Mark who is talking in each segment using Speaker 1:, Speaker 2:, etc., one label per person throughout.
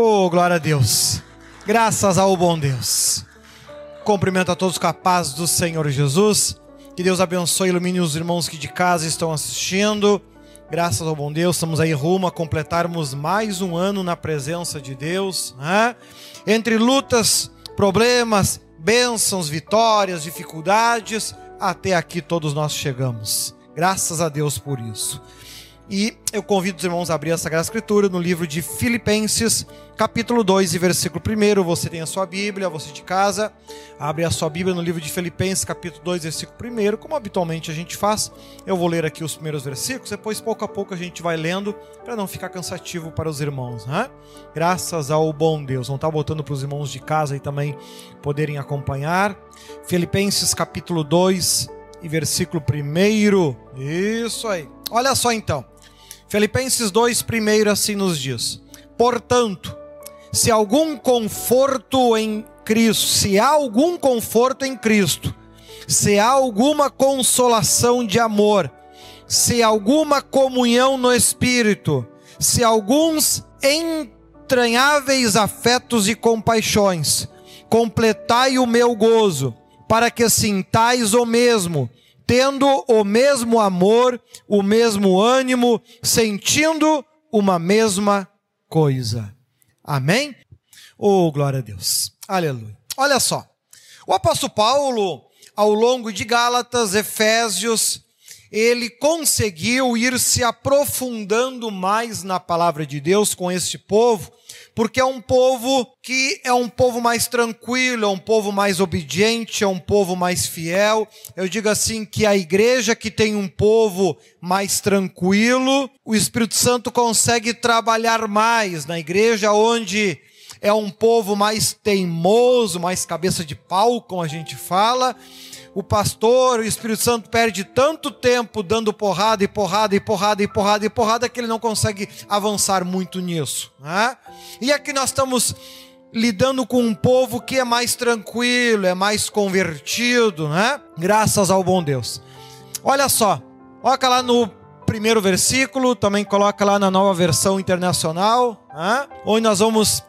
Speaker 1: Oh, glória a Deus. Graças ao bom Deus. Cumprimento a todos capazes do Senhor Jesus. Que Deus abençoe e ilumine os irmãos que de casa estão assistindo. Graças ao bom Deus, estamos aí rumo a completarmos mais um ano na presença de Deus. Né? Entre lutas, problemas, bênçãos, vitórias, dificuldades, até aqui todos nós chegamos. Graças a Deus por isso. E eu convido os irmãos a abrir a Sagrada Escritura no livro de Filipenses, capítulo 2 e versículo 1. Você tem a sua Bíblia, você de casa, abre a sua Bíblia no livro de Filipenses, capítulo 2, versículo 1. Como habitualmente a gente faz, eu vou ler aqui os primeiros versículos, depois pouco a pouco a gente vai lendo, para não ficar cansativo para os irmãos. Né? Graças ao bom Deus. Vamos estar botando para os irmãos de casa e também poderem acompanhar. Filipenses, capítulo 2 e versículo 1. Isso aí. Olha só então. Filipenses 2, primeiro assim nos diz: Portanto, se algum conforto em Cristo, se há algum conforto em Cristo, se há alguma consolação de amor, se alguma comunhão no Espírito, se alguns entranháveis afetos e compaixões, completai o meu gozo, para que sintais o mesmo tendo o mesmo amor, o mesmo ânimo, sentindo uma mesma coisa. Amém? Oh, glória a Deus. Aleluia. Olha só. O apóstolo Paulo, ao longo de Gálatas, Efésios, ele conseguiu ir se aprofundando mais na palavra de Deus com este povo, porque é um povo que é um povo mais tranquilo, é um povo mais obediente, é um povo mais fiel. Eu digo assim que a igreja que tem um povo mais tranquilo, o Espírito Santo consegue trabalhar mais na igreja onde é um povo mais teimoso, mais cabeça de pau, como a gente fala o pastor, o Espírito Santo perde tanto tempo dando porrada e porrada e porrada e porrada e porrada que ele não consegue avançar muito nisso. Né? E aqui nós estamos lidando com um povo que é mais tranquilo, é mais convertido, né? Graças ao bom Deus. Olha só, coloca lá no primeiro versículo, também coloca lá na nova versão internacional, né? onde nós vamos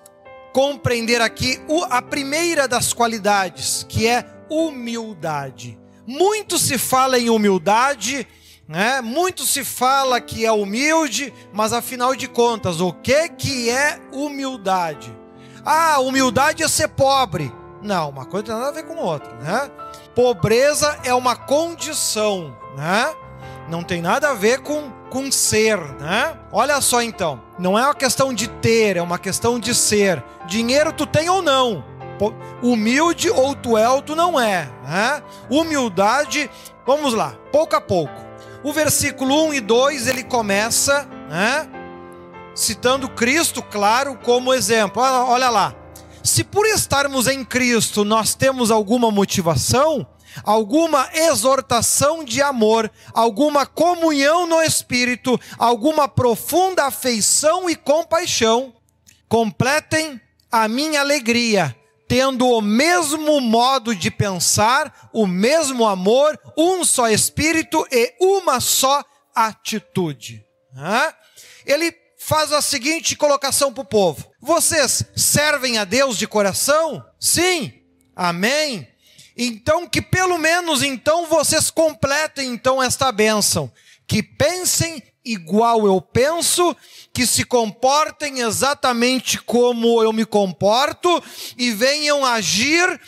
Speaker 1: compreender aqui a primeira das qualidades, que é humildade. Muito se fala em humildade, né? Muito se fala que é humilde, mas afinal de contas, o que que é humildade? Ah, humildade é ser pobre. Não, uma coisa tem nada a ver com outra, né? Pobreza é uma condição, né? Não tem nada a ver com, com ser, né? Olha só então, não é uma questão de ter, é uma questão de ser. Dinheiro tu tem ou não, humilde ou tu é ou tu não é. Né? Humildade, vamos lá, pouco a pouco. O versículo 1 e 2 ele começa né, citando Cristo, claro, como exemplo. Olha lá. Se por estarmos em Cristo nós temos alguma motivação, alguma exortação de amor, alguma comunhão no Espírito, alguma profunda afeição e compaixão, completem a minha alegria tendo o mesmo modo de pensar, o mesmo amor, um só espírito e uma só atitude. Ele faz a seguinte colocação para o povo: Vocês servem a Deus de coração? Sim. Amém. Então que pelo menos então vocês completem então esta bênção, que pensem igual eu penso, que se comportem exatamente como eu me comporto e venham agir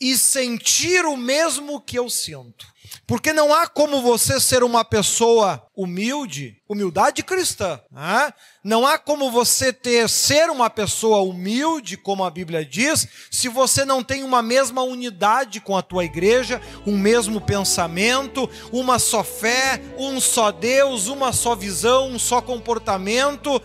Speaker 1: e sentir o mesmo que eu sinto. Porque não há como você ser uma pessoa humilde, humildade cristã. Né? Não há como você ter ser uma pessoa humilde, como a Bíblia diz, se você não tem uma mesma unidade com a tua igreja, um mesmo pensamento, uma só fé, um só Deus, uma só visão, um só comportamento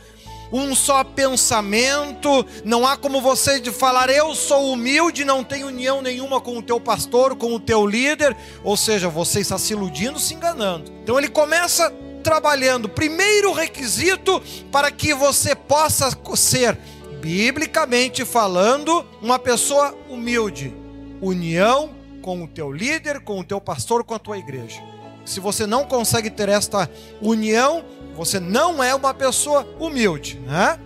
Speaker 1: um só pensamento, não há como você de falar eu sou humilde, não tenho união nenhuma com o teu pastor, com o teu líder, ou seja, você está se iludindo, se enganando. Então ele começa trabalhando, primeiro requisito para que você possa ser biblicamente falando uma pessoa humilde, união com o teu líder, com o teu pastor, com a tua igreja. Se você não consegue ter esta união, você não é uma pessoa humilde, né?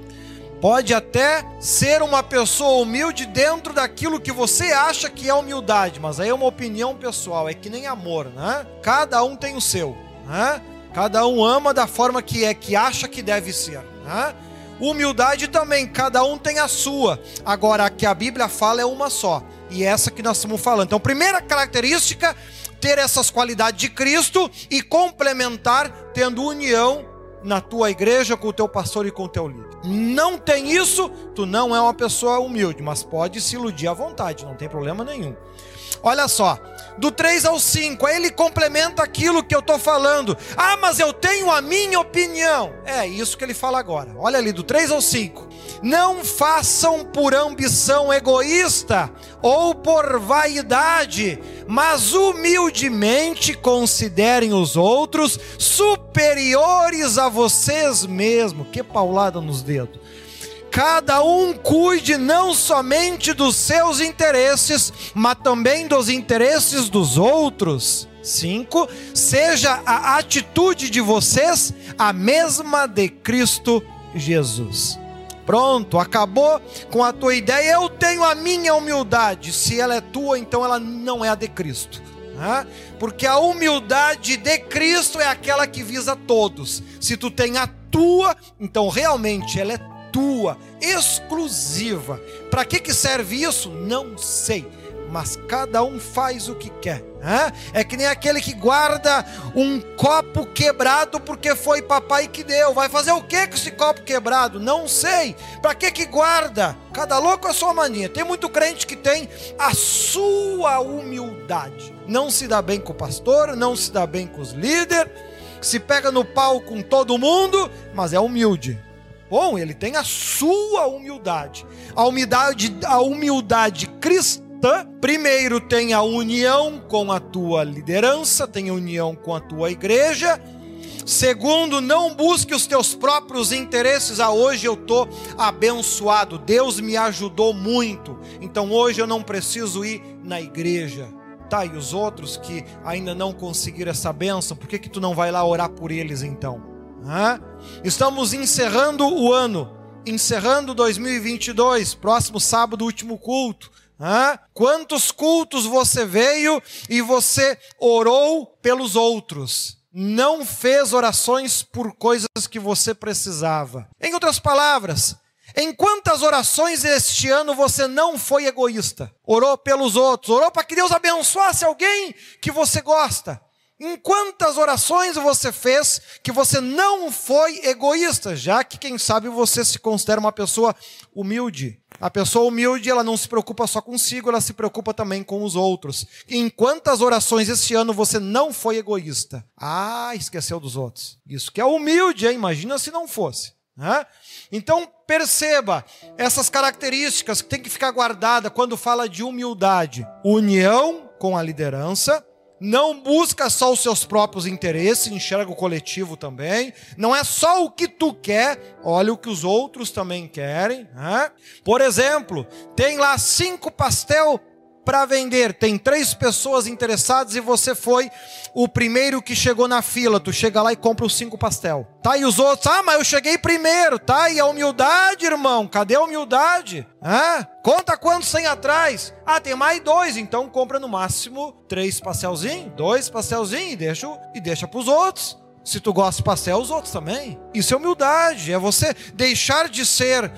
Speaker 1: Pode até ser uma pessoa humilde dentro daquilo que você acha que é humildade, mas aí é uma opinião pessoal, é que nem amor, né? Cada um tem o seu, né? Cada um ama da forma que é, que acha que deve ser, né? Humildade também, cada um tem a sua. Agora, a que a Bíblia fala é uma só, e é essa que nós estamos falando. Então, primeira característica, ter essas qualidades de Cristo e complementar tendo união na tua igreja com o teu pastor e com o teu líder. Não tem isso, tu não é uma pessoa humilde, mas pode se iludir à vontade, não tem problema nenhum. Olha só, do 3 ao 5, aí ele complementa aquilo que eu estou falando. Ah, mas eu tenho a minha opinião. É isso que ele fala agora. Olha ali, do 3 ao 5. Não façam por ambição egoísta ou por vaidade, mas humildemente considerem os outros superiores a vocês mesmos. Que paulada nos dedos cada um cuide não somente dos seus interesses, mas também dos interesses dos outros. 5. Seja a atitude de vocês a mesma de Cristo Jesus. Pronto, acabou com a tua ideia. Eu tenho a minha humildade. Se ela é tua, então ela não é a de Cristo. Porque a humildade de Cristo é aquela que visa todos. Se tu tem a tua, então realmente ela é tua, exclusiva. Para que, que serve isso? Não sei. Mas cada um faz o que quer. É que nem aquele que guarda um copo quebrado porque foi papai que deu. Vai fazer o que com esse copo quebrado? Não sei. Para que que guarda? Cada louco a sua mania. Tem muito crente que tem a sua humildade. Não se dá bem com o pastor, não se dá bem com os líderes, se pega no pau com todo mundo, mas é humilde. Bom, ele tem a sua humildade. A humildade, a humildade cristã, primeiro tem a união com a tua liderança, tem união com a tua igreja. Segundo, não busque os teus próprios interesses. Ah, hoje eu estou abençoado, Deus me ajudou muito, então hoje eu não preciso ir na igreja. Tá, e os outros que ainda não conseguiram essa bênção, por que, que tu não vai lá orar por eles então? Estamos encerrando o ano, encerrando 2022, próximo sábado, último culto. Quantos cultos você veio e você orou pelos outros? Não fez orações por coisas que você precisava. Em outras palavras, em quantas orações este ano você não foi egoísta? Orou pelos outros, orou para que Deus abençoasse alguém que você gosta. Em quantas orações você fez que você não foi egoísta, já que quem sabe você se considera uma pessoa humilde. A pessoa humilde, ela não se preocupa só consigo, ela se preocupa também com os outros. Em quantas orações esse ano você não foi egoísta? Ah, esqueceu dos outros. Isso que é humilde, hein? imagina se não fosse. Né? Então perceba essas características que tem que ficar guardada quando fala de humildade: união com a liderança, não busca só os seus próprios interesses, enxerga o coletivo também. Não é só o que tu quer, olha o que os outros também querem. Né? Por exemplo, tem lá cinco pastel para vender. Tem três pessoas interessadas e você foi o primeiro que chegou na fila. Tu chega lá e compra os cinco pastel. Tá? E os outros, ah, mas eu cheguei primeiro, tá? E a humildade, irmão, cadê a humildade? Ah, conta quantos tem atrás? Ah, tem mais dois, então compra no máximo três pastelzinhos, dois pastelzinhos e deixa, e deixa pros outros. Se tu gosta de pastel, os outros também. Isso é humildade, é você deixar de ser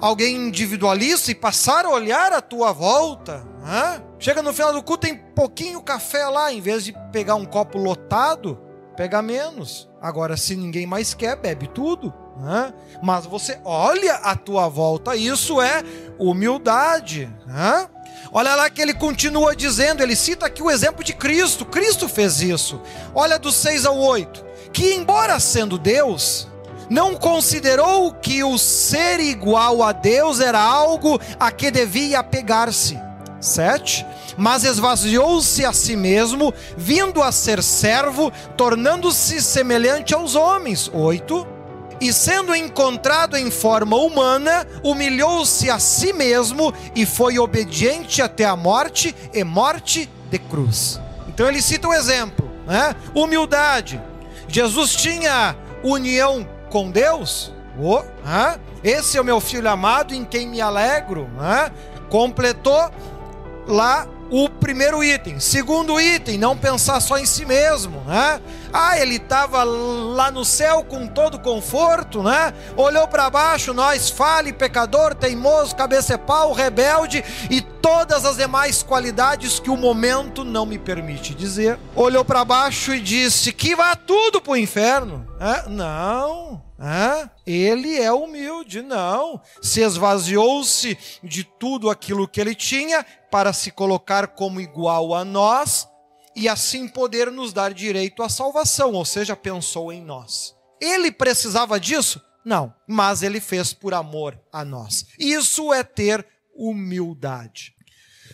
Speaker 1: alguém individualista e passar a olhar à tua volta. Né? Chega no final do culto, tem pouquinho café lá, em vez de pegar um copo lotado, pega menos. Agora, se ninguém mais quer, bebe tudo. Né? Mas você olha à tua volta, isso é humildade. Né? Olha lá que ele continua dizendo, ele cita aqui o exemplo de Cristo. Cristo fez isso. Olha do 6 ao 8. Que, embora sendo Deus, não considerou que o ser igual a Deus era algo a que devia apegar-se. 7. Mas esvaziou-se a si mesmo, vindo a ser servo, tornando-se semelhante aos homens. 8. E sendo encontrado em forma humana, humilhou-se a si mesmo e foi obediente até a morte e morte de cruz. Então ele cita um exemplo, né? Humildade. Jesus tinha união com Deus? Oh, Esse é o meu filho amado em quem me alegro. Né? Completou lá o primeiro item. Segundo item, não pensar só em si mesmo? Ah, ele estava lá no céu com todo conforto, né? Olhou para baixo, nós fale, pecador, teimoso, cabeça é pau, rebelde e todas as demais qualidades que o momento não me permite dizer. Olhou para baixo e disse que vá tudo para o inferno. É? Não. É? Ele é humilde, não. Se esvaziou-se de tudo aquilo que ele tinha para se colocar como igual a nós e assim poder nos dar direito à salvação, ou seja, pensou em nós. Ele precisava disso? Não, mas ele fez por amor a nós. Isso é ter humildade.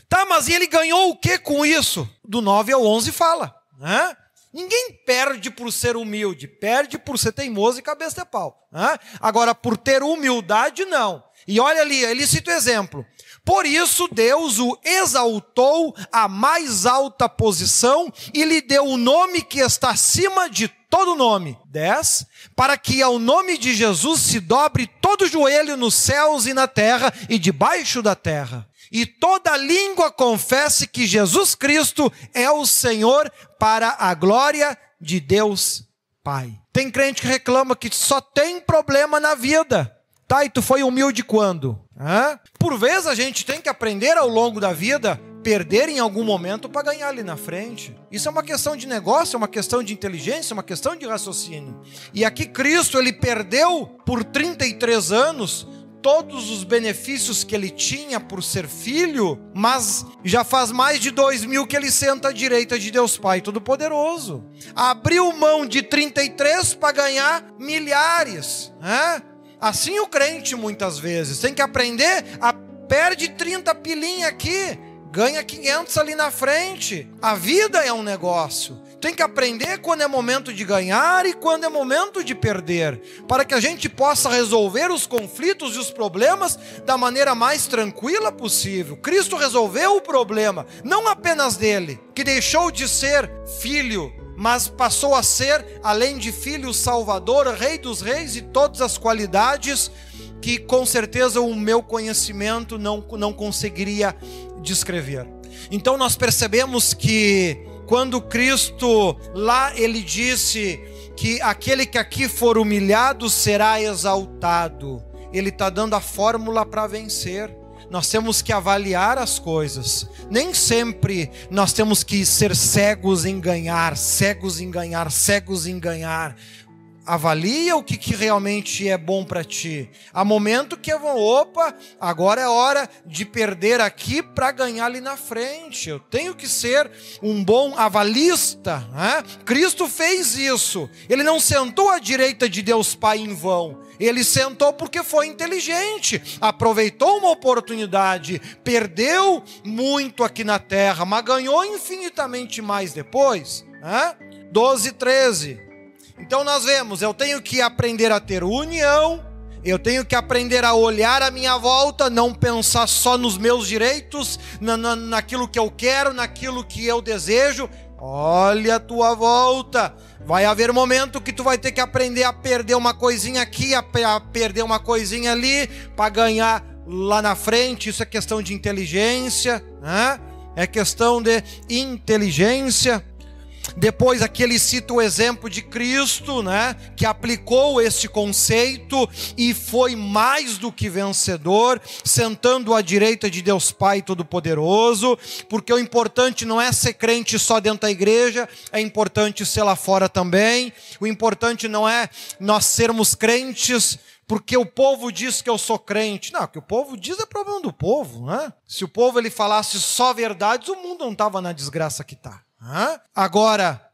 Speaker 1: Tá, mas ele ganhou o que com isso? Do 9 ao 11 fala, né? Ninguém perde por ser humilde, perde por ser teimoso e cabeça de pau. Né? Agora, por ter humildade, não. E olha ali, ele cita o exemplo. Por isso Deus o exaltou à mais alta posição e lhe deu o nome que está acima de todo nome. 10. Para que ao nome de Jesus se dobre todo joelho nos céus e na terra e debaixo da terra. E toda língua confesse que Jesus Cristo é o Senhor para a glória de Deus Pai. Tem crente que reclama que só tem problema na vida. Tá, e tu foi humilde quando? Hã? Por vezes a gente tem que aprender ao longo da vida perder em algum momento para ganhar ali na frente. Isso é uma questão de negócio, é uma questão de inteligência, é uma questão de raciocínio. E aqui Cristo, ele perdeu por 33 anos todos os benefícios que ele tinha por ser filho, mas já faz mais de dois mil que ele senta à direita de Deus Pai Todo-Poderoso. Abriu mão de 33 para ganhar milhares. Né? Assim o crente muitas vezes tem que aprender a perde 30 pilinha aqui, ganha 500 ali na frente. A vida é um negócio. Tem que aprender quando é momento de ganhar e quando é momento de perder, para que a gente possa resolver os conflitos e os problemas da maneira mais tranquila possível. Cristo resolveu o problema, não apenas dele, que deixou de ser filho mas passou a ser, além de filho, Salvador, Rei dos Reis e todas as qualidades que com certeza o meu conhecimento não, não conseguiria descrever. Então nós percebemos que quando Cristo lá ele disse que aquele que aqui for humilhado será exaltado, ele está dando a fórmula para vencer nós temos que avaliar as coisas. Nem sempre nós temos que ser cegos em ganhar, cegos em ganhar, cegos em ganhar. Avalia o que, que realmente é bom para ti. Há momento que é bom, opa, agora é hora de perder aqui para ganhar ali na frente. Eu tenho que ser um bom avalista. Né? Cristo fez isso. Ele não sentou à direita de Deus Pai em vão. Ele sentou porque foi inteligente, aproveitou uma oportunidade, perdeu muito aqui na terra, mas ganhou infinitamente mais depois. Né? 12, 13. Então nós vemos, eu tenho que aprender a ter união, eu tenho que aprender a olhar à minha volta, não pensar só nos meus direitos, na, na, naquilo que eu quero, naquilo que eu desejo. Olha a tua volta. Vai haver momento que tu vai ter que aprender a perder uma coisinha aqui, a, a perder uma coisinha ali, para ganhar lá na frente. Isso é questão de inteligência, né? É questão de inteligência. Depois aqui ele cita o exemplo de Cristo, né, que aplicou esse conceito e foi mais do que vencedor, sentando à direita de Deus Pai Todo-Poderoso, porque o importante não é ser crente só dentro da igreja, é importante ser lá fora também. O importante não é nós sermos crentes porque o povo diz que eu sou crente. Não, o que o povo diz é problema do povo, né? Se o povo ele falasse só verdades, o mundo não estava na desgraça que está. Agora,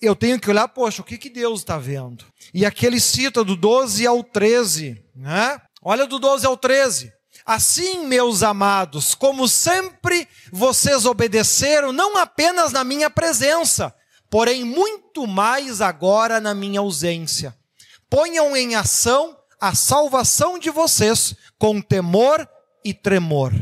Speaker 1: eu tenho que olhar, poxa, o que, que Deus está vendo? E aqui ele cita do 12 ao 13. Né? Olha do 12 ao 13. Assim, meus amados, como sempre vocês obedeceram, não apenas na minha presença, porém muito mais agora na minha ausência. Ponham em ação a salvação de vocês com temor e tremor,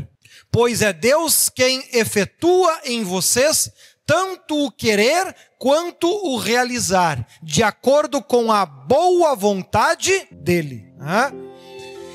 Speaker 1: pois é Deus quem efetua em vocês tanto o querer quanto o realizar, de acordo com a boa vontade dele.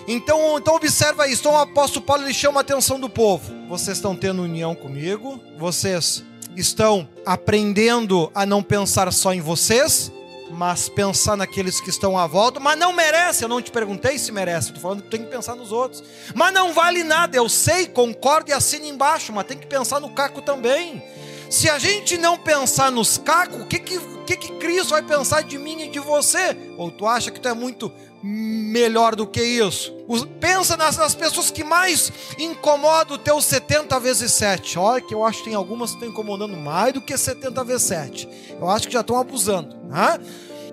Speaker 1: Então, então observa isso. Então o apóstolo Paulo ele chama a atenção do povo. Vocês estão tendo união comigo? Vocês estão aprendendo a não pensar só em vocês, mas pensar naqueles que estão à volta, mas não merece, eu não te perguntei se merece, estou falando que tem que pensar nos outros. Mas não vale nada, eu sei, concordo e assino embaixo, mas tem que pensar no caco também. Se a gente não pensar nos cacos, o que que, que que Cristo vai pensar de mim e de você? Ou tu acha que tu é muito melhor do que isso? Pensa nas, nas pessoas que mais incomodam o teu 70 vezes 7. Olha que eu acho que tem algumas que estão incomodando mais do que 70 vezes 7. Eu acho que já estão abusando. Né?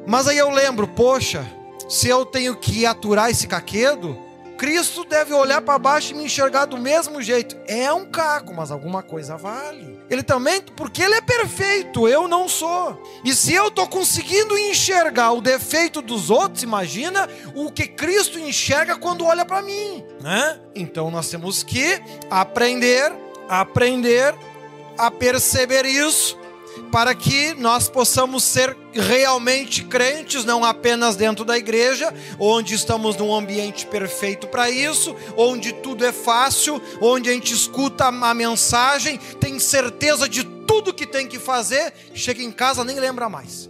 Speaker 1: Mas aí eu lembro, poxa, se eu tenho que aturar esse caquedo, Cristo deve olhar para baixo e me enxergar do mesmo jeito. É um caco, mas alguma coisa vale. Ele também, porque ele é perfeito, eu não sou. E se eu estou conseguindo enxergar o defeito dos outros, imagina o que Cristo enxerga quando olha para mim, né? Então nós temos que aprender, aprender a perceber isso para que nós possamos ser realmente crentes, não apenas dentro da igreja, onde estamos num ambiente perfeito para isso, onde tudo é fácil, onde a gente escuta a mensagem, tem certeza de tudo que tem que fazer, chega em casa nem lembra mais.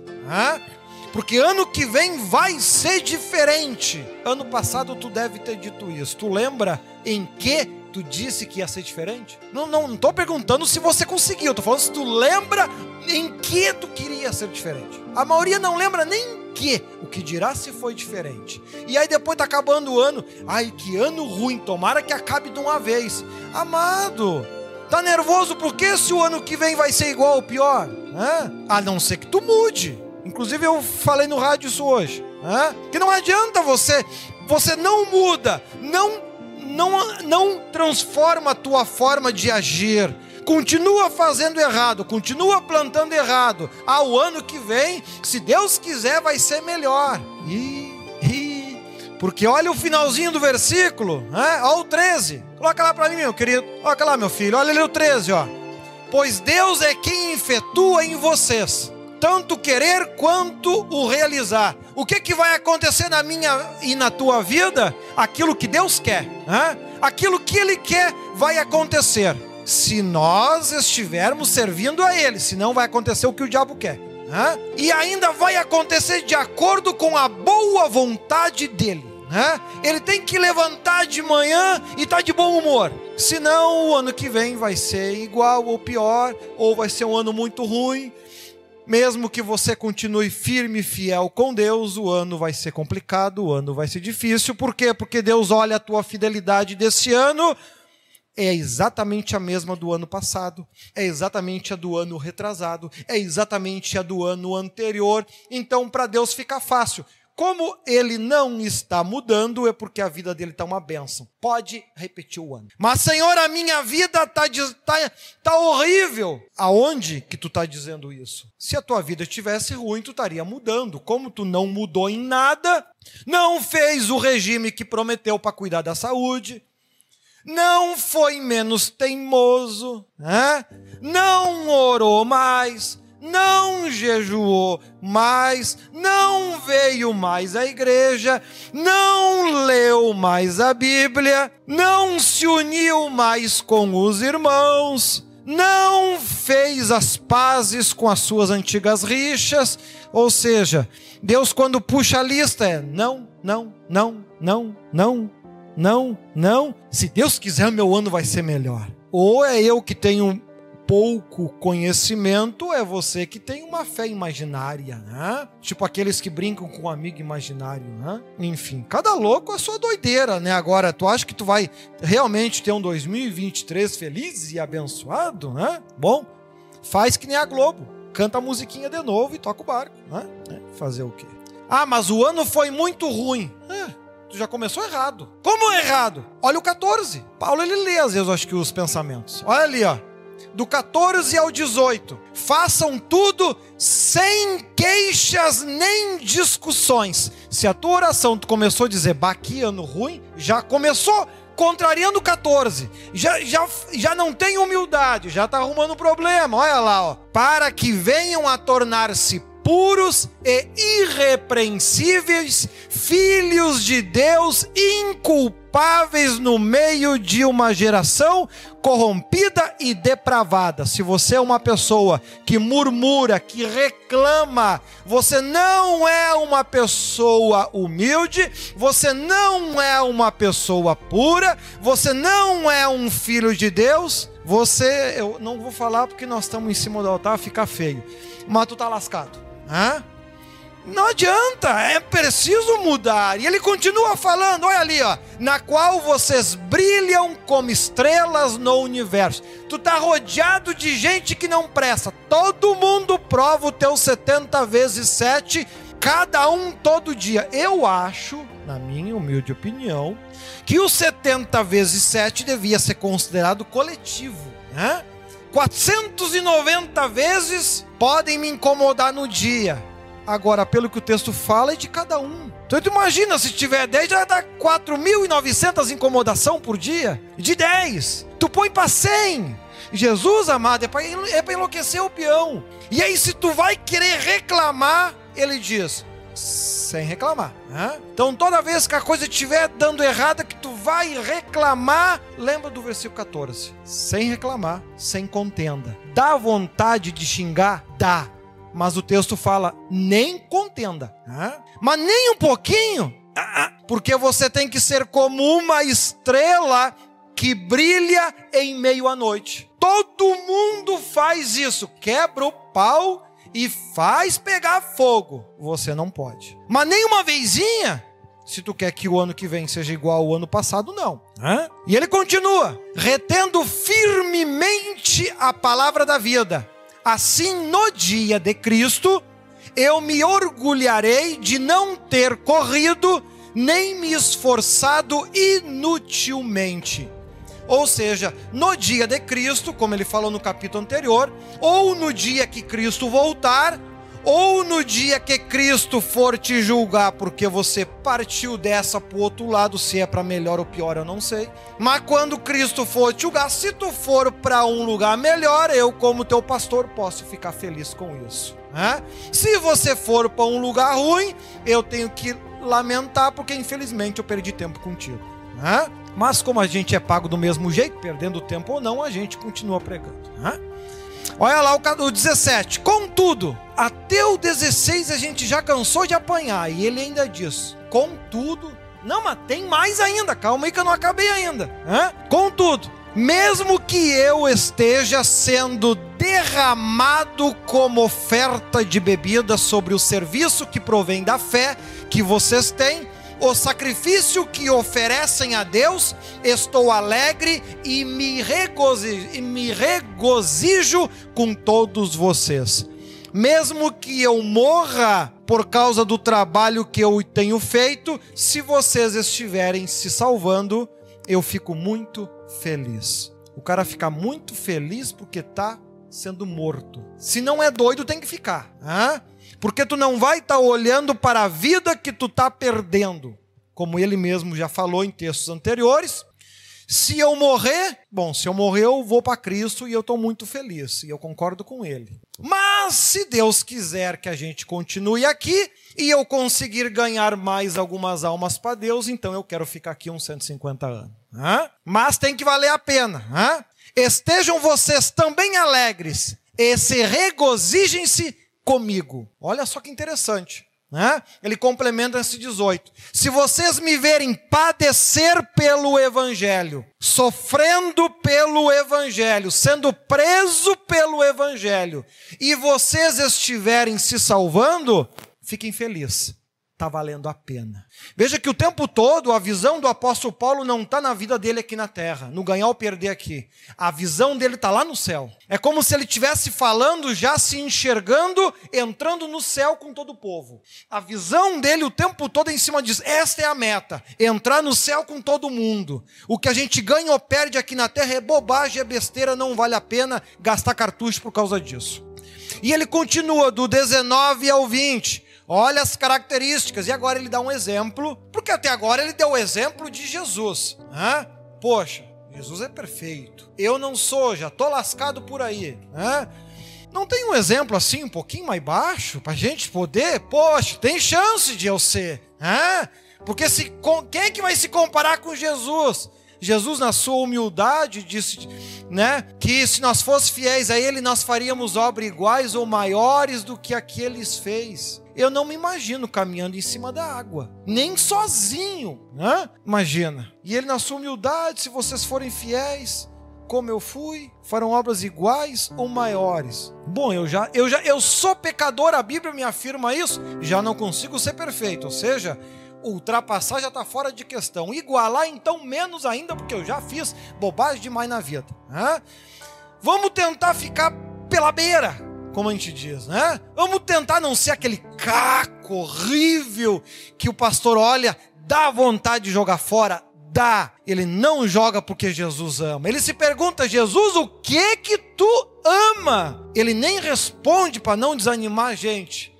Speaker 1: Porque ano que vem vai ser diferente. Ano passado tu deve ter dito isso. Tu lembra em que tu disse que ia ser diferente? Não, não, não tô perguntando se você conseguiu, tô falando se tu lembra em que tu queria ser diferente. A maioria não lembra nem que, o que dirá se foi diferente. E aí depois tá acabando o ano, ai que ano ruim, tomara que acabe de uma vez. Amado, tá nervoso porque se o ano que vem vai ser igual ou pior? Hã? A não ser que tu mude. Inclusive eu falei no rádio isso hoje. Hã? Que não adianta você, você não muda, não não, não transforma a tua forma de agir. Continua fazendo errado, continua plantando errado. Ao ano que vem, se Deus quiser, vai ser melhor. E, e porque olha o finalzinho do versículo, né? olha o 13. Coloca lá para mim, meu querido. Coloca lá, meu filho. Olha ali o 13, ó. Pois Deus é quem efetua em vocês tanto querer quanto o realizar. O que, que vai acontecer na minha e na tua vida? Aquilo que Deus quer. Né? Aquilo que Ele quer vai acontecer. Se nós estivermos servindo a Ele, senão vai acontecer o que o diabo quer. Né? E ainda vai acontecer de acordo com a boa vontade dele. Né? Ele tem que levantar de manhã e estar tá de bom humor. Senão o ano que vem vai ser igual ou pior, ou vai ser um ano muito ruim, mesmo que você continue firme e fiel com Deus, o ano vai ser complicado, o ano vai ser difícil. Por quê? Porque Deus olha a tua fidelidade desse ano, é exatamente a mesma do ano passado, é exatamente a do ano retrasado, é exatamente a do ano anterior. Então, para Deus fica fácil. Como ele não está mudando, é porque a vida dele está uma bênção. Pode repetir o ano. Mas, Senhor, a minha vida está tá, tá horrível. Aonde que tu está dizendo isso? Se a tua vida estivesse ruim, tu estaria mudando. Como tu não mudou em nada, não fez o regime que prometeu para cuidar da saúde, não foi menos teimoso, né? não orou mais, não jejuou mais, não veio mais à igreja, não leu mais a Bíblia, não se uniu mais com os irmãos, não fez as pazes com as suas antigas rixas, ou seja, Deus quando puxa a lista é não, não, não, não, não, não, não. Se Deus quiser, meu ano vai ser melhor. Ou é eu que tenho pouco conhecimento é você que tem uma fé imaginária, né? Tipo aqueles que brincam com um amigo imaginário, né? Enfim, cada louco é sua doideira, né? Agora, tu acha que tu vai realmente ter um 2023 feliz e abençoado, né? Bom, faz que nem a Globo. Canta a musiquinha de novo e toca o barco, né? É, fazer o quê? Ah, mas o ano foi muito ruim. É, tu já começou errado. Como errado? Olha o 14. Paulo ele lê às vezes, acho que os pensamentos. Olha ali, ó do 14 ao 18. Façam tudo sem queixas nem discussões. Se a tua oração tu começou a dizer, bah, que ano ruim, já começou contrariando o 14. Já, já, já não tem humildade, já está arrumando problema. Olha lá, ó. Para que venham a tornar-se puros e irrepreensíveis, filhos de Deus, inculpáveis no meio de uma geração corrompida e depravada. Se você é uma pessoa que murmura, que reclama, você não é uma pessoa humilde, você não é uma pessoa pura, você não é um filho de Deus. Você, eu não vou falar porque nós estamos em cima do altar, fica feio. Mas tu tá lascado. Hã? Não adianta, é preciso mudar. E ele continua falando, olha ali, ó, na qual vocês brilham como estrelas no universo. Tu tá rodeado de gente que não presta. Todo mundo prova o teu 70 vezes 7, cada um todo dia. Eu acho, na minha humilde opinião, que o 70 vezes 7 devia ser considerado coletivo, né? 490 vezes podem me incomodar no dia. Agora, pelo que o texto fala, é de cada um. Então, tu imagina, se tiver 10, já dá 4.900 incomodação por dia. De 10. Tu põe para 100. Jesus, amado, é para é enlouquecer o peão. E aí, se tu vai querer reclamar, ele diz: sem reclamar. Né? Então, toda vez que a coisa estiver dando errada, que tu vai reclamar, lembra do versículo 14: sem reclamar, sem contenda. Dá vontade de xingar? Dá. Mas o texto fala: nem contenda. Né? Mas nem um pouquinho. Porque você tem que ser como uma estrela que brilha em meio à noite. Todo mundo faz isso. Quebra o pau e faz pegar fogo, você não pode. Mas nem uma vezinha, se tu quer que o ano que vem seja igual ao ano passado, não. Hã? E ele continua: retendo firmemente a palavra da vida. Assim, no dia de Cristo, eu me orgulharei de não ter corrido nem me esforçado inutilmente. Ou seja, no dia de Cristo, como ele falou no capítulo anterior, ou no dia que Cristo voltar, ou no dia que Cristo for te julgar, porque você partiu dessa para o outro lado, se é para melhor ou pior, eu não sei. Mas quando Cristo for te julgar, se tu for para um lugar melhor, eu, como teu pastor, posso ficar feliz com isso. Né? Se você for para um lugar ruim, eu tenho que lamentar, porque infelizmente eu perdi tempo contigo. Né? Mas como a gente é pago do mesmo jeito, perdendo tempo ou não, a gente continua pregando. Né? Olha lá o 17. Contudo, até o 16 a gente já cansou de apanhar. E ele ainda diz: Contudo, não, mas tem mais ainda. Calma aí que eu não acabei ainda. Né? Contudo, mesmo que eu esteja sendo derramado como oferta de bebida sobre o serviço que provém da fé que vocês têm, o sacrifício que oferecem a Deus, estou alegre e me regozijo, me regozijo com todos vocês. Mesmo que eu morra por causa do trabalho que eu tenho feito, se vocês estiverem se salvando, eu fico muito feliz. O cara fica muito feliz porque está sendo morto. Se não é doido, tem que ficar. Hein? Porque tu não vai estar tá olhando para a vida que tu está perdendo, como ele mesmo já falou em textos anteriores. Se eu morrer, bom, se eu morrer, eu vou para Cristo e eu estou muito feliz, e eu concordo com ele. Mas se Deus quiser que a gente continue aqui e eu conseguir ganhar mais algumas almas para Deus, então eu quero ficar aqui uns 150 anos. Hã? Mas tem que valer a pena. Hã? Estejam vocês também alegres e se regozijem-se comigo. Olha só que interessante. Né? Ele complementa esse 18. Se vocês me verem padecer pelo Evangelho, sofrendo pelo Evangelho, sendo preso pelo Evangelho, e vocês estiverem se salvando, fiquem felizes está valendo a pena. Veja que o tempo todo a visão do apóstolo Paulo não está na vida dele aqui na terra, no ganhar ou perder aqui. A visão dele está lá no céu. É como se ele estivesse falando, já se enxergando, entrando no céu com todo o povo. A visão dele o tempo todo é em cima diz: esta é a meta, entrar no céu com todo mundo. O que a gente ganha ou perde aqui na terra é bobagem, é besteira, não vale a pena gastar cartucho por causa disso. E ele continua do 19 ao 20. Olha as características. E agora ele dá um exemplo, porque até agora ele deu o exemplo de Jesus. Hã? Poxa, Jesus é perfeito. Eu não sou, já estou lascado por aí. Hã? Não tem um exemplo assim, um pouquinho mais baixo, para gente poder? Poxa, tem chance de eu ser. Né? Porque se, quem é que vai se comparar com Jesus? Jesus, na sua humildade, disse né, que se nós fossemos fiéis a Ele, nós faríamos obras iguais ou maiores do que aqueles fez. Eu não me imagino caminhando em cima da água, nem sozinho, né? Imagina. E Ele, na sua humildade, se vocês forem fiéis, como eu fui, farão obras iguais ou maiores. Bom, eu já, eu já, eu sou pecador, a Bíblia me afirma isso, já não consigo ser perfeito, ou seja, ultrapassar já está fora de questão. Igualar, então, menos ainda, porque eu já fiz bobagem demais na vida. Né? Vamos tentar ficar pela beira, como a gente diz, né? Vamos tentar não ser aquele caco horrível que o pastor olha, dá vontade de jogar fora, dá. Ele não joga porque Jesus ama. Ele se pergunta, Jesus, o que que tu ama? Ele nem responde para não desanimar a gente.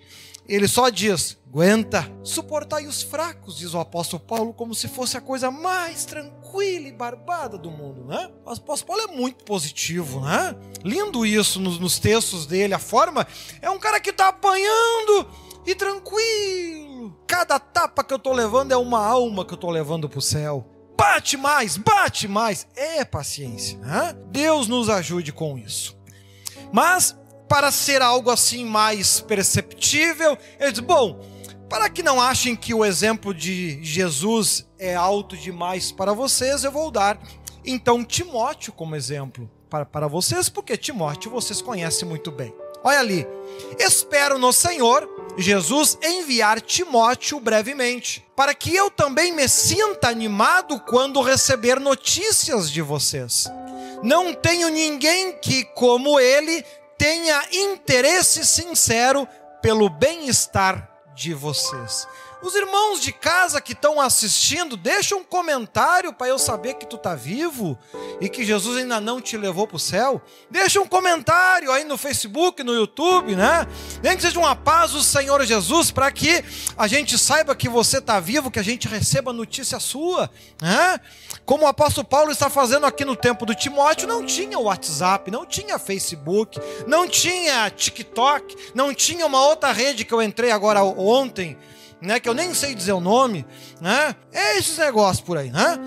Speaker 1: Ele só diz: aguenta, suportai os fracos, diz o apóstolo Paulo, como se fosse a coisa mais tranquila e barbada do mundo, né? O apóstolo Paulo é muito positivo, né? Lindo isso nos, nos textos dele, a forma é um cara que está apanhando e tranquilo. Cada tapa que eu estou levando é uma alma que eu estou levando para o céu. Bate mais, bate mais. É paciência. Né? Deus nos ajude com isso. Mas para ser algo assim mais perceptível, ele diz: bom, para que não achem que o exemplo de Jesus é alto demais para vocês, eu vou dar então Timóteo como exemplo para, para vocês, porque Timóteo vocês conhecem muito bem. Olha ali, espero no Senhor Jesus enviar Timóteo brevemente, para que eu também me sinta animado quando receber notícias de vocês. Não tenho ninguém que, como ele, tenha interesse sincero pelo bem-estar de vocês. Os irmãos de casa que estão assistindo, deixa um comentário para eu saber que tu está vivo e que Jesus ainda não te levou para o céu. Deixa um comentário aí no Facebook, no YouTube, né? Nem que seja uma paz do Senhor Jesus, para que a gente saiba que você está vivo, que a gente receba notícia sua, né? Como o apóstolo Paulo está fazendo aqui no tempo do Timóteo, não tinha WhatsApp, não tinha Facebook, não tinha TikTok, não tinha uma outra rede que eu entrei agora ontem né, que eu nem sei dizer o nome, né? É esses negócios por aí, né?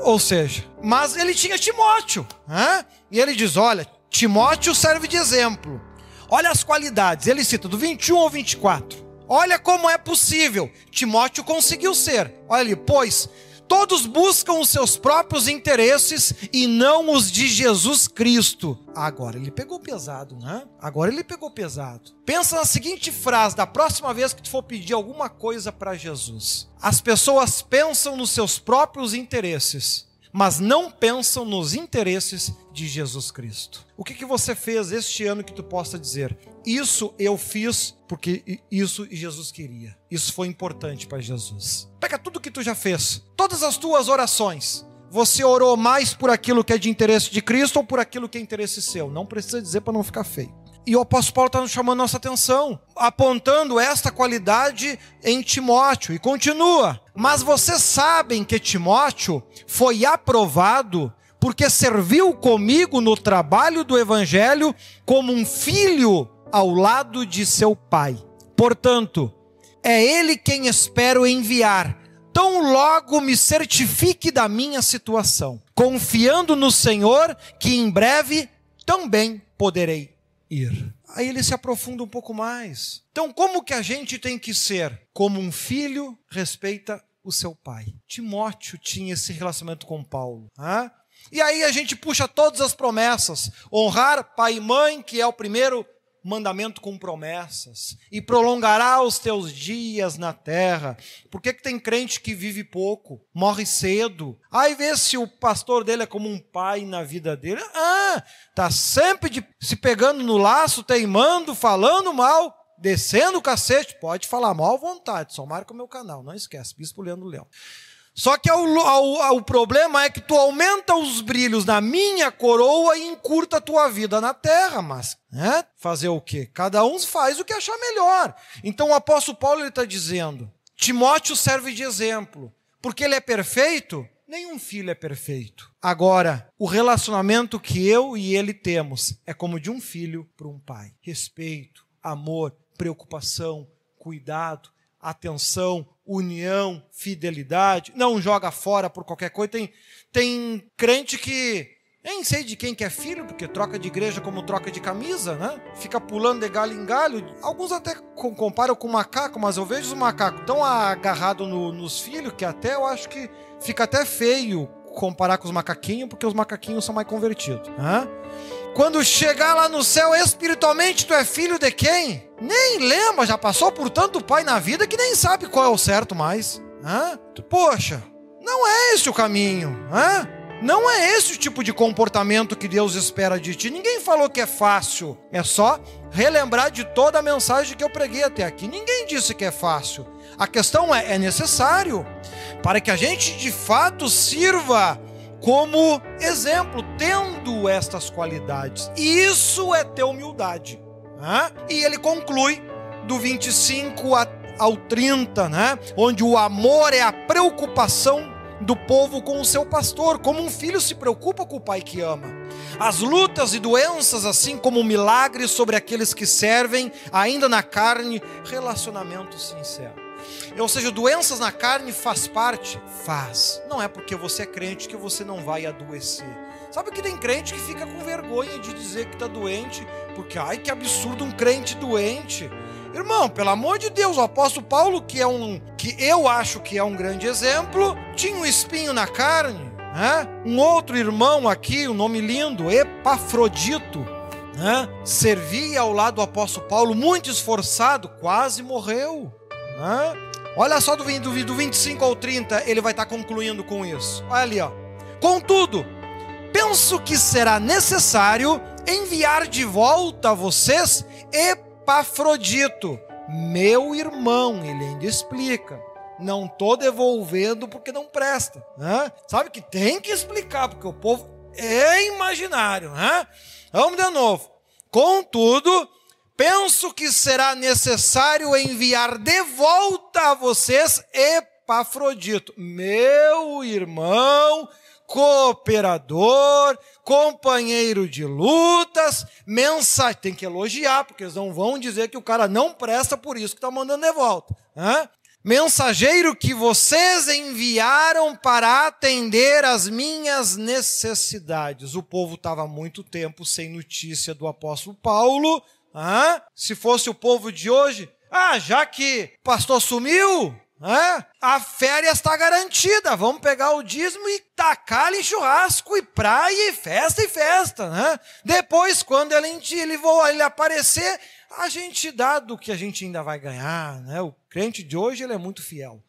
Speaker 1: Ou seja, mas ele tinha Timóteo, né? E ele diz: olha, Timóteo serve de exemplo. Olha as qualidades. Ele cita do 21 ao 24. Olha como é possível. Timóteo conseguiu ser. Olha ali, pois Todos buscam os seus próprios interesses e não os de Jesus Cristo. Agora ele pegou pesado, né? Agora ele pegou pesado. Pensa na seguinte frase da próxima vez que tu for pedir alguma coisa para Jesus. As pessoas pensam nos seus próprios interesses mas não pensam nos interesses de Jesus Cristo. O que, que você fez este ano que tu possa dizer? Isso eu fiz porque isso Jesus queria. Isso foi importante para Jesus. Pega tudo que tu já fez, todas as tuas orações. Você orou mais por aquilo que é de interesse de Cristo ou por aquilo que é interesse seu? Não precisa dizer para não ficar feio. E o apóstolo Paulo está nos chamando nossa atenção, apontando esta qualidade em Timóteo. E continua. Mas vocês sabem que Timóteo foi aprovado porque serviu comigo no trabalho do evangelho como um filho ao lado de seu pai. Portanto, é ele quem espero enviar, tão logo me certifique da minha situação, confiando no Senhor que em breve também poderei ir. Aí ele se aprofunda um pouco mais. Então, como que a gente tem que ser? Como um filho respeita o seu pai. Timóteo tinha esse relacionamento com Paulo. Hein? E aí a gente puxa todas as promessas. Honrar pai e mãe, que é o primeiro mandamento com promessas, e prolongará os teus dias na terra. Por que, que tem crente que vive pouco, morre cedo? Aí vê se o pastor dele é como um pai na vida dele. Ah, tá sempre de, se pegando no laço, teimando, falando mal, descendo o cacete. Pode falar mal à vontade, só marca o meu canal, não esquece, Bispo Leandro Leão. Só que o, o, o problema é que tu aumenta os brilhos na minha coroa e encurta a tua vida na terra, mas né? fazer o quê? Cada um faz o que achar melhor. Então o apóstolo Paulo está dizendo: Timóteo serve de exemplo, porque ele é perfeito? Nenhum filho é perfeito. Agora, o relacionamento que eu e ele temos é como de um filho para um pai: respeito, amor, preocupação, cuidado, atenção, união, fidelidade. Não joga fora por qualquer coisa. Tem, tem crente que nem sei de quem que é filho, porque troca de igreja como troca de camisa, né? Fica pulando de galho em galho. Alguns até comparam com macaco, mas eu vejo os macacos tão agarrados no, nos filhos que até eu acho que fica até feio comparar com os macaquinhos, porque os macaquinhos são mais convertidos. Né? Quando chegar lá no céu, espiritualmente, tu é filho de quem? Nem lembra, já passou por tanto pai na vida que nem sabe qual é o certo mais. Né? Poxa, não é esse o caminho. Né? Não é esse o tipo de comportamento que Deus espera de ti. Ninguém falou que é fácil. É só relembrar de toda a mensagem que eu preguei até aqui. Ninguém disse que é fácil. A questão é: é necessário para que a gente de fato sirva como exemplo, tendo estas qualidades. Isso é ter humildade. Né? E ele conclui do 25 ao 30, né? onde o amor é a preocupação do povo com o seu pastor, como um filho se preocupa com o pai que ama. As lutas e doenças, assim como milagres sobre aqueles que servem, ainda na carne, relacionamento sincero. Ou seja, doenças na carne faz parte? Faz. Não é porque você é crente que você não vai adoecer. Sabe que tem crente que fica com vergonha de dizer que está doente, porque, ai, que absurdo um crente doente. Irmão, pelo amor de Deus, o apóstolo Paulo, que é um que eu acho que é um grande exemplo, tinha um espinho na carne, né? Um outro irmão aqui, um nome lindo, Epafrodito, né? Servia ao lado do apóstolo Paulo, muito esforçado, quase morreu, Olha só do, do, do 25 ao 30, ele vai estar concluindo com isso. Olha ali, ó. Contudo, penso que será necessário enviar de volta a vocês Epafrodito meu irmão, ele ainda explica. Não estou devolvendo porque não presta. Né? Sabe que tem que explicar, porque o povo é imaginário. Né? Vamos de novo. Contudo, penso que será necessário enviar de volta a vocês Epafrodito, meu irmão cooperador, companheiro de lutas, mensagem. Tem que elogiar, porque eles não vão dizer que o cara não presta por isso que está mandando de volta. Hã? Mensageiro que vocês enviaram para atender as minhas necessidades. O povo estava muito tempo sem notícia do apóstolo Paulo. Se fosse o povo de hoje, ah, já que o pastor sumiu? A férias está garantida. Vamos pegar o dízimo e tacar ali churrasco e praia e festa e festa. Depois, quando ele, ele, ele aparecer, a gente dá do que a gente ainda vai ganhar. Né? O crente de hoje ele é muito fiel.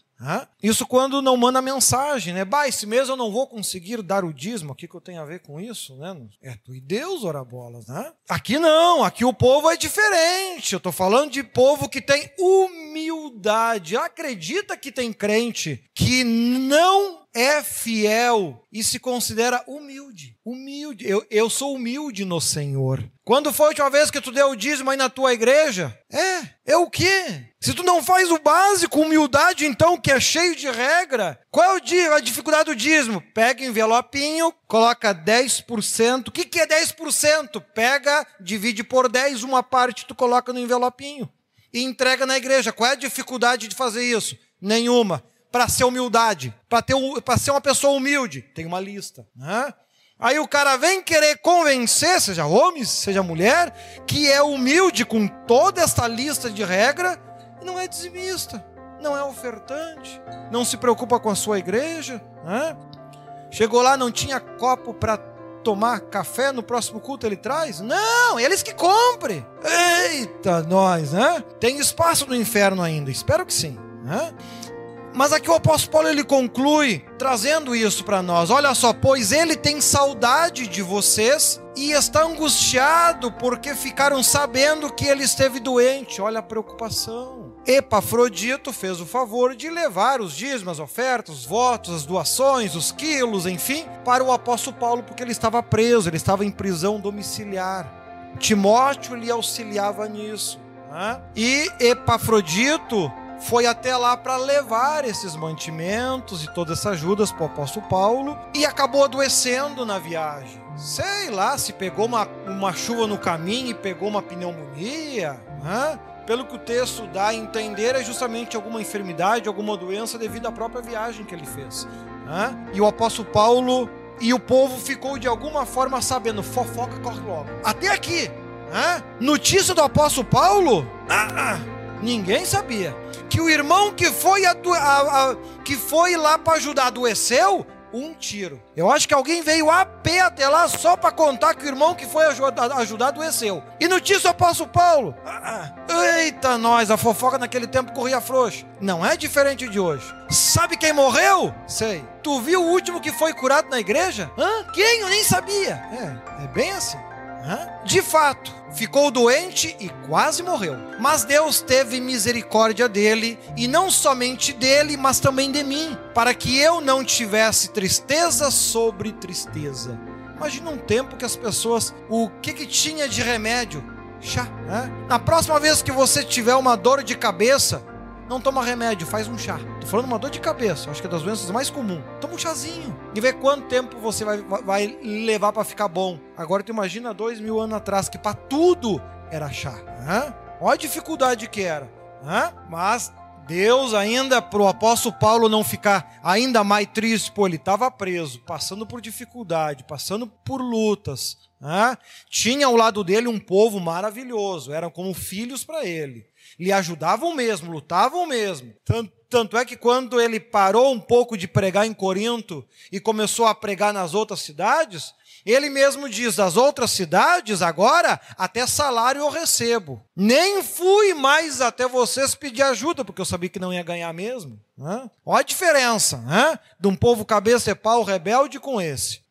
Speaker 1: Isso quando não manda mensagem, né? Bah, esse mês eu não vou conseguir dar o dízimo. O que, que eu tenho a ver com isso, né? É tu e Deus, ora bolas, né? Aqui não, aqui o povo é diferente. Eu estou falando de povo que tem humildade. Acredita que tem crente que não é fiel e se considera humilde. Humilde. Eu, eu sou humilde no Senhor. Quando foi a última vez que tu deu o dízimo aí na tua igreja? É. É o quê? Se tu não faz o básico, humildade, então, que é cheio de regra, qual é a dificuldade do dízimo? Pega envelopinho, coloca 10%. O que, que é 10%? Pega, divide por 10, uma parte tu coloca no envelopinho e entrega na igreja. Qual é a dificuldade de fazer isso? Nenhuma para ser humildade, para ter para ser uma pessoa humilde, tem uma lista, né? Aí o cara vem querer convencer, seja homem, seja mulher, que é humilde com toda esta lista de regra e não é dizimista, não é ofertante, não se preocupa com a sua igreja, né? Chegou lá, não tinha copo para tomar café no próximo culto ele traz? Não, eles que comprem. Eita, nós, né? Tem espaço no inferno ainda, espero que sim, né? Mas aqui o apóstolo Paulo ele conclui trazendo isso para nós. Olha só, pois ele tem saudade de vocês e está angustiado porque ficaram sabendo que ele esteve doente. Olha a preocupação. Epafrodito fez o favor de levar os dízimos, as ofertas, os votos, as doações, os quilos, enfim, para o apóstolo Paulo porque ele estava preso, ele estava em prisão domiciliar. Timóteo lhe auxiliava nisso. Né? E Epafrodito foi até lá para levar esses mantimentos e todas essas ajudas para o apóstolo Paulo e acabou adoecendo na viagem. Sei lá se pegou uma, uma chuva no caminho e pegou uma pneumonia. Né? Pelo que o texto dá a entender, é justamente alguma enfermidade, alguma doença devido à própria viagem que ele fez. Né? E o apóstolo Paulo e o povo ficou de alguma forma sabendo, fofoca corre logo. Até aqui, né? notícia do apóstolo Paulo, ah, ah, ninguém sabia. Que o irmão que foi, a, a, a, que foi lá para ajudar adoeceu, um tiro. Eu acho que alguém veio a pé até lá só para contar que o irmão que foi ajudar, ajudar adoeceu. E notícia do apóstolo Paulo. Ah, eita, nós, a fofoca naquele tempo corria frouxo. Não é diferente de hoje. Sabe quem morreu? Sei. Tu viu o último que foi curado na igreja? Hã? Quem? Eu nem sabia. É, é bem assim. De fato, ficou doente e quase morreu. Mas Deus teve misericórdia dele, e não somente dele, mas também de mim, para que eu não tivesse tristeza sobre tristeza. Imagina um tempo que as pessoas, o que que tinha de remédio? Chá. Né? Na próxima vez que você tiver uma dor de cabeça, não toma remédio, faz um chá. Tô falando uma dor de cabeça, acho que é das doenças mais comuns. Toma um chazinho e vê quanto tempo você vai, vai levar para ficar bom. Agora tu imagina dois mil anos atrás que para tudo era chá. Olha a dificuldade que era. Mas Deus ainda para o apóstolo Paulo não ficar ainda mais triste, pô, ele estava preso, passando por dificuldade, passando por lutas. Tinha ao lado dele um povo maravilhoso, eram como filhos para ele lhe ajudavam mesmo, lutavam mesmo. Tanto, tanto é que quando ele parou um pouco de pregar em Corinto e começou a pregar nas outras cidades, ele mesmo diz: das outras cidades, agora, até salário eu recebo. Nem fui mais até vocês pedir ajuda, porque eu sabia que não ia ganhar mesmo. Né? Olha a diferença né? de um povo cabeça e pau rebelde com esse.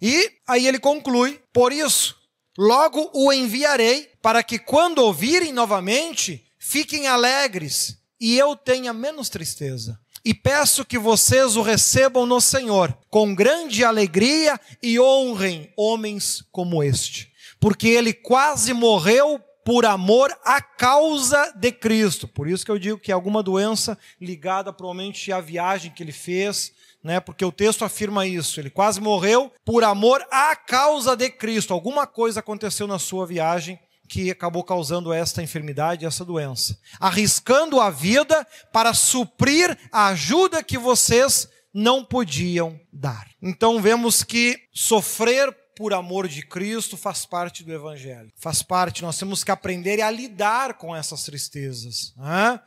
Speaker 1: E aí ele conclui: por isso, Logo o enviarei, para que quando ouvirem novamente, fiquem alegres e eu tenha menos tristeza. E peço que vocês o recebam no Senhor, com grande alegria e honrem homens como este, porque ele quase morreu por amor à causa de Cristo. Por isso que eu digo que é alguma doença ligada provavelmente à viagem que ele fez, né? Porque o texto afirma isso. Ele quase morreu por amor à causa de Cristo. Alguma coisa aconteceu na sua viagem que acabou causando esta enfermidade, essa doença, arriscando a vida para suprir a ajuda que vocês não podiam dar. Então vemos que sofrer por amor de Cristo faz parte do Evangelho. Faz parte, nós temos que aprender a lidar com essas tristezas. Né?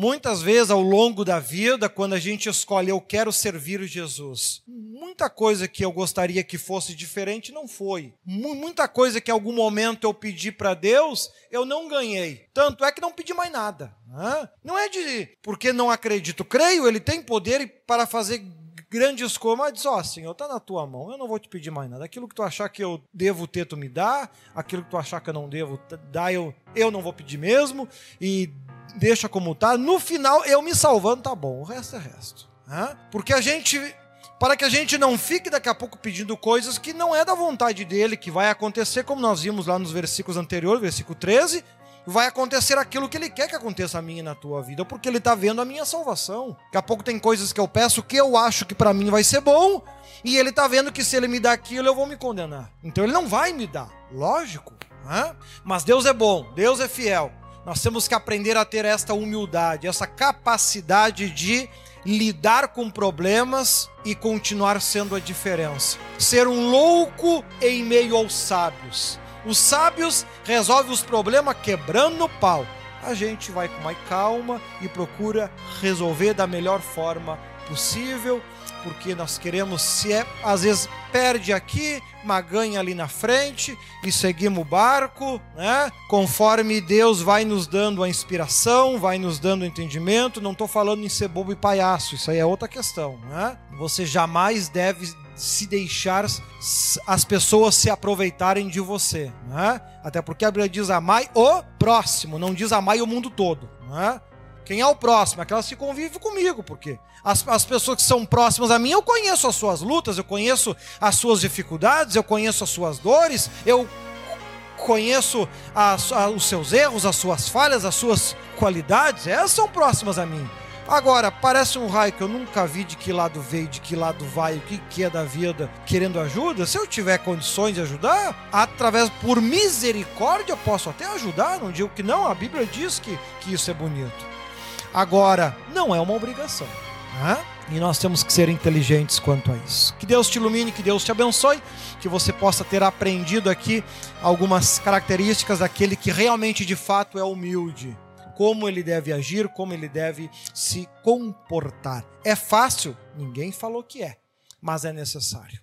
Speaker 1: Muitas vezes ao longo da vida, quando a gente escolhe eu quero servir Jesus, muita coisa que eu gostaria que fosse diferente não foi. Muita coisa que em algum momento eu pedi para Deus, eu não ganhei. Tanto é que não pedi mais nada. Né? Não é de porque não acredito, creio, ele tem poder para fazer grandes coisas, mas diz, ó, oh, Senhor, está na tua mão, eu não vou te pedir mais nada. Aquilo que tu achar que eu devo ter, tu me dá. Aquilo que tu achar que eu não devo dar, eu, eu não vou pedir mesmo. E deixa como tá. No final, eu me salvando, tá bom. O resto é resto. Né? Porque a gente. Para que a gente não fique daqui a pouco pedindo coisas que não é da vontade dele, que vai acontecer, como nós vimos lá nos versículos anteriores, versículo 13, vai acontecer aquilo que ele quer que aconteça a mim e na tua vida, porque ele está vendo a minha salvação. Daqui a pouco tem coisas que eu peço que eu acho que para mim vai ser bom, e ele está vendo que se ele me dá aquilo, eu vou me condenar. Então ele não vai me dar, lógico. Né? Mas Deus é bom, Deus é fiel. Nós temos que aprender a ter esta humildade, essa capacidade de lidar com problemas e continuar sendo a diferença. Ser um louco em meio aos sábios. Os sábios resolvem os problemas quebrando no pau. A gente vai com mais calma e procura resolver da melhor forma possível porque nós queremos, se é, às vezes perde aqui, mas ganha ali na frente e seguimos o barco, né? Conforme Deus vai nos dando a inspiração, vai nos dando o entendimento. Não estou falando em ser bobo e palhaço, isso aí é outra questão, né? Você jamais deve se deixar as pessoas se aproveitarem de você, né? Até porque a Bíblia diz amai o próximo, não diz amai o mundo todo, né? Quem é o próximo? Aquelas que convivem comigo, porque as, as pessoas que são próximas a mim, eu conheço as suas lutas, eu conheço as suas dificuldades, eu conheço as suas dores, eu conheço a, os seus erros, as suas falhas, as suas qualidades, essas são próximas a mim. Agora, parece um raio que eu nunca vi de que lado veio, de que lado vai, o que, que é da vida, querendo ajuda. Se eu tiver condições de ajudar, através, por misericórdia, eu posso até ajudar, não digo que não, a Bíblia diz que, que isso é bonito. Agora, não é uma obrigação. Né? E nós temos que ser inteligentes quanto a isso. Que Deus te ilumine, que Deus te abençoe, que você possa ter aprendido aqui algumas características daquele que realmente de fato é humilde. Como ele deve agir, como ele deve se comportar. É fácil? Ninguém falou que é, mas é necessário.